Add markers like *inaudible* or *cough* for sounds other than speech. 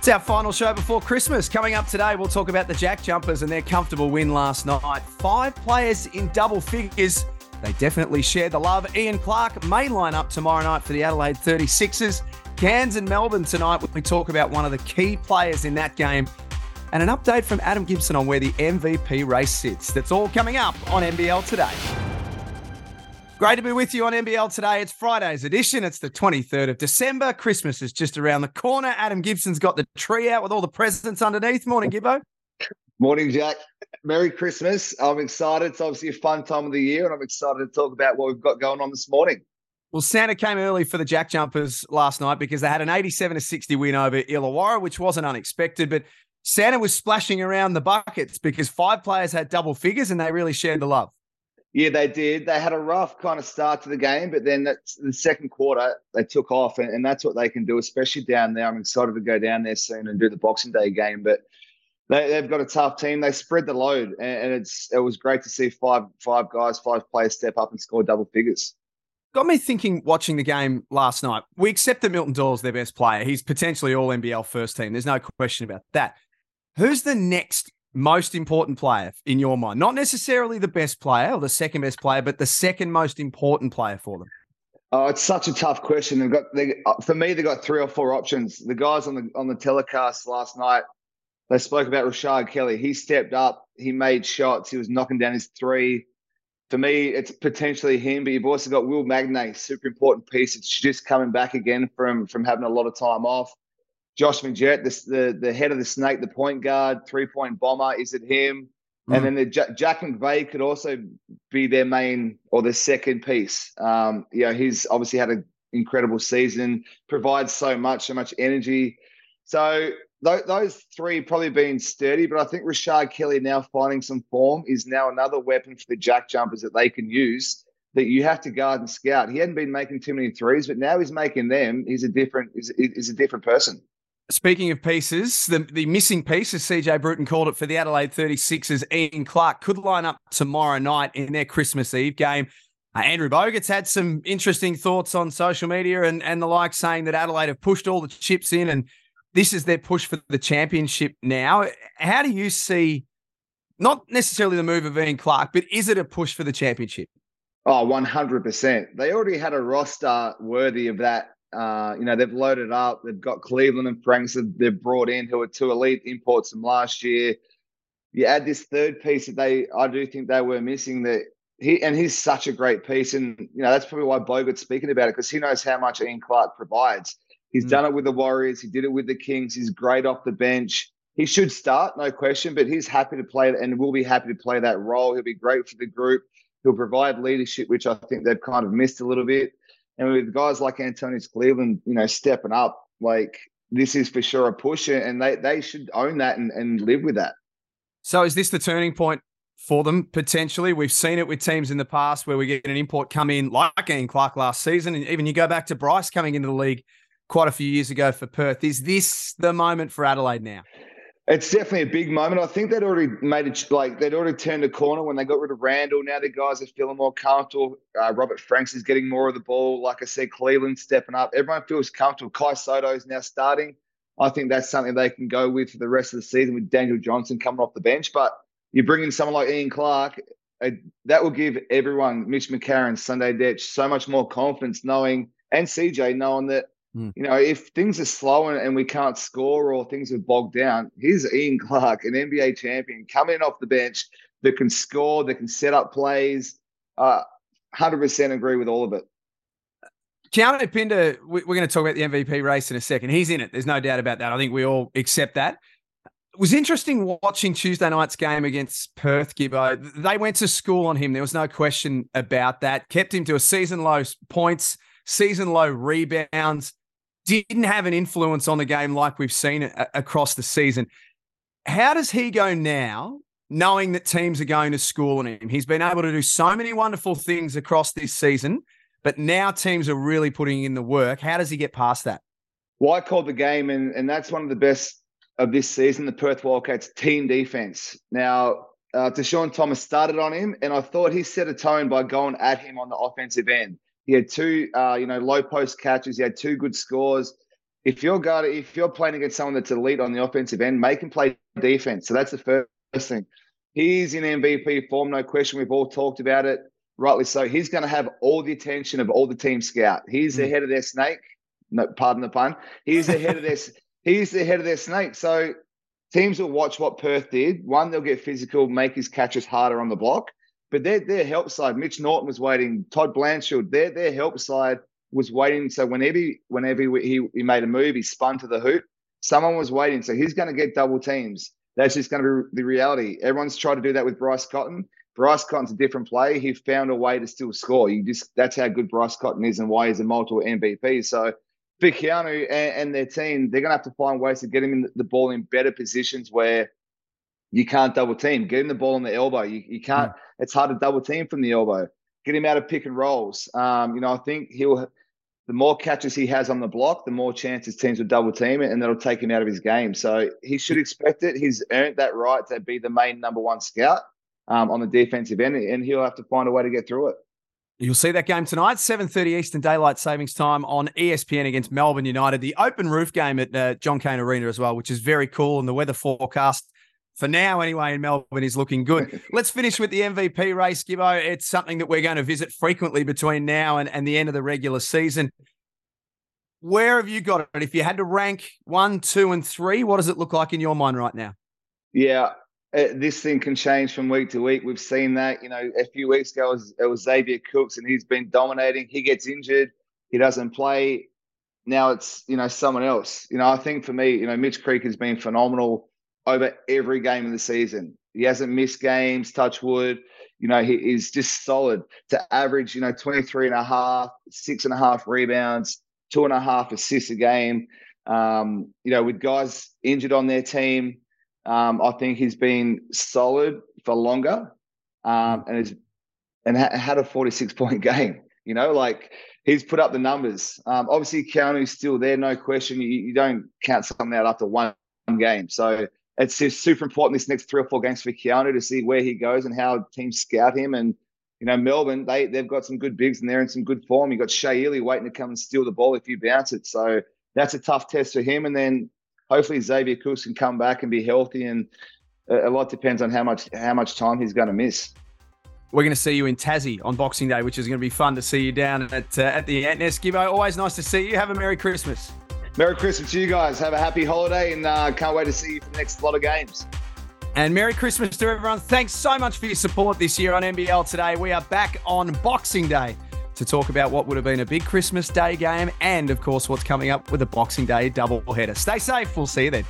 It's our final show before Christmas. Coming up today, we'll talk about the Jack Jumpers and their comfortable win last night. Five players in double figures. They definitely share the love. Ian Clark may line up tomorrow night for the Adelaide 36ers. Cairns and Melbourne tonight, we talk about one of the key players in that game and an update from Adam Gibson on where the MVP race sits. That's all coming up on NBL today. Great to be with you on NBL today. It's Friday's edition. It's the 23rd of December. Christmas is just around the corner. Adam Gibson's got the tree out with all the presents underneath. Morning, Gibbo. Morning, Jack. Merry Christmas. I'm excited. It's obviously a fun time of the year, and I'm excited to talk about what we've got going on this morning. Well, Santa came early for the Jack Jumpers last night because they had an 87 to 60 win over Illawarra, which wasn't unexpected. But Santa was splashing around the buckets because five players had double figures and they really shared the love. Yeah, they did. They had a rough kind of start to the game, but then that's the second quarter they took off, and, and that's what they can do, especially down there. I'm excited to go down there soon and do the Boxing Day game, but they, have got a tough team. They spread the load, and, it's it was great to see five five guys, five players step up and score double figures. Got me thinking watching the game last night. We accept that Milton Doyle's their best player. He's potentially all NBL first team. There's no question about that. Who's the next most important player in your mind? Not necessarily the best player or the second best player, but the second most important player for them. Oh, it's such a tough question. They've got they, uh, for me, They've got three or four options. The guys on the on the telecast last night, they spoke about Rashard Kelly. He stepped up. He made shots. He was knocking down his three. For me, it's potentially him, but you've also got Will Magnay, super important piece. It's just coming back again from from having a lot of time off. Josh Magette, the, the, the head of the snake, the point guard, three point bomber. Is it him? Mm. And then the J- Jack McVeigh could also be their main or their second piece. Um, you know, he's obviously had an incredible season, provides so much, so much energy. So th- those three probably been sturdy, but I think Rashard Kelly now finding some form is now another weapon for the Jack jumpers that they can use. That you have to guard and scout. He hadn't been making too many threes, but now he's making them. He's a different. He's, he's a different person. Speaking of pieces, the, the missing piece, as CJ Bruton called it for the Adelaide 36ers, Ian Clark could line up tomorrow night in their Christmas Eve game. Uh, Andrew Bogut's had some interesting thoughts on social media and, and the like, saying that Adelaide have pushed all the chips in and this is their push for the championship now. How do you see, not necessarily the move of Ian Clark, but is it a push for the championship? Oh, 100%. They already had a roster worthy of that uh, you know, they've loaded up. They've got Cleveland and Franks that they've brought in, who are two elite imports from last year. You add this third piece that they, I do think they were missing. That he and he's such a great piece, and you know that's probably why Bogut's speaking about it because he knows how much Ian Clark provides. He's mm. done it with the Warriors. He did it with the Kings. He's great off the bench. He should start, no question, but he's happy to play and will be happy to play that role. He'll be great for the group. He'll provide leadership, which I think they've kind of missed a little bit. And with guys like Antonius Cleveland, you know, stepping up, like this is for sure a push, and they they should own that and, and live with that. So is this the turning point for them potentially? We've seen it with teams in the past where we get an import come in like Ian Clark last season, and even you go back to Bryce coming into the league quite a few years ago for Perth. Is this the moment for Adelaide now? It's definitely a big moment. I think they'd already made it like they'd already turned a corner when they got rid of Randall. Now the guys are feeling more comfortable. Uh, Robert Franks is getting more of the ball. Like I said, Cleveland stepping up. Everyone feels comfortable. Kai Sotto is now starting. I think that's something they can go with for the rest of the season with Daniel Johnson coming off the bench. But you bring in someone like Ian Clark, uh, that will give everyone, Mitch McCarron, Sunday Dech, so much more confidence knowing, and CJ knowing that Mm. You know, if things are slow and, and, we can't score or things are bogged down, here's Ian Clark, an NBA champion, coming off the bench that can score, that can set up plays. Uh, 100% agree with all of it. Keanu Pinder, we're going to talk about the MVP race in a second. He's in it. There's no doubt about that. I think we all accept that. It was interesting watching Tuesday night's game against Perth, Gibbo. They went to school on him. There was no question about that. Kept him to a season low points, season low rebounds didn't have an influence on the game like we've seen it across the season. How does he go now, knowing that teams are going to school on him? He's been able to do so many wonderful things across this season, but now teams are really putting in the work. How does he get past that? Well, I called the game, and, and that's one of the best of this season, the Perth Wildcats team defense. Now, uh, Deshaun Thomas started on him, and I thought he set a tone by going at him on the offensive end. He had two, uh, you know, low post catches. He had two good scores. if you're guard, if you're playing against someone that's elite on the offensive end, make him play defense. So that's the first thing. He's in MVP form, no question. We've all talked about it, rightly so. He's going to have all the attention of all the team scout. He's mm. the head of their snake. No, pardon the pun. He's the head of their. *laughs* He's the head of their snake. So teams will watch what Perth did. One, they'll get physical, make his catches harder on the block. But their their help side, Mitch Norton was waiting. Todd Blanchfield, their their help side was waiting. So whenever he, whenever he, he made a move, he spun to the hoop. Someone was waiting. So he's going to get double teams. That's just going to be the reality. Everyone's tried to do that with Bryce Cotton. Bryce Cotton's a different player. He found a way to still score. You just that's how good Bryce Cotton is and why he's a multiple MVP. So for Keanu and, and their team, they're going to have to find ways to get him in the ball in better positions where you can't double team. Get him the ball on the elbow. You, you can't. Yeah. It's hard to double team from the elbow. Get him out of pick and rolls. Um, you know, I think he'll. The more catches he has on the block, the more chances teams will double team it, and that'll take him out of his game. So he should expect it. He's earned that right to be the main number one scout um, on the defensive end, and he'll have to find a way to get through it. You'll see that game tonight, 7.30 Eastern Daylight Savings Time on ESPN against Melbourne United. The open roof game at uh, John Cain Arena as well, which is very cool. And the weather forecast, for now anyway, in Melbourne is looking good. *laughs* Let's finish with the MVP race, Gibbo. It's something that we're going to visit frequently between now and, and the end of the regular season. Where have you got it? If you had to rank one, two, and three, what does it look like in your mind right now? Yeah, uh, this thing can change from week to week. We've seen that. You know, a few weeks ago it was, it was Xavier Cooks, and he's been dominating. He gets injured, he doesn't play. Now it's you know someone else. You know, I think for me, you know, Mitch Creek has been phenomenal over every game of the season. He hasn't missed games. Touch wood. You know, he is just solid to average. You know, 23 and a half, six and a half rebounds, two and a half assists a game. Um, you know, with guys injured on their team um, I think he's been solid for longer, um, and is and ha- had a 46 point *laughs* game. You know, like he's put up the numbers. Um, obviously, Keanu's still there, no question. You, you don't count something out after one game. So it's super important this next three or four games for Keanu to see where he goes and how teams scout him. And you know, Melbourne they they've got some good bigs and they're in some good form. You got Shea Ili waiting to come and steal the ball if you bounce it. So that's a tough test for him. And then hopefully Xavier Cooks can come back and be healthy. And a lot depends on how much how much time he's going to miss. We're going to see you in Tassie on Boxing Day, which is going to be fun to see you down at uh, at the Antnest. Gibbo, always nice to see you. Have a Merry Christmas. Merry Christmas to you guys. Have a happy holiday and uh, can't wait to see you for the next lot of games. And Merry Christmas to everyone. Thanks so much for your support this year on NBL today. We are back on Boxing Day to talk about what would have been a big Christmas Day game and, of course, what's coming up with a Boxing Day doubleheader. Stay safe. We'll see you then.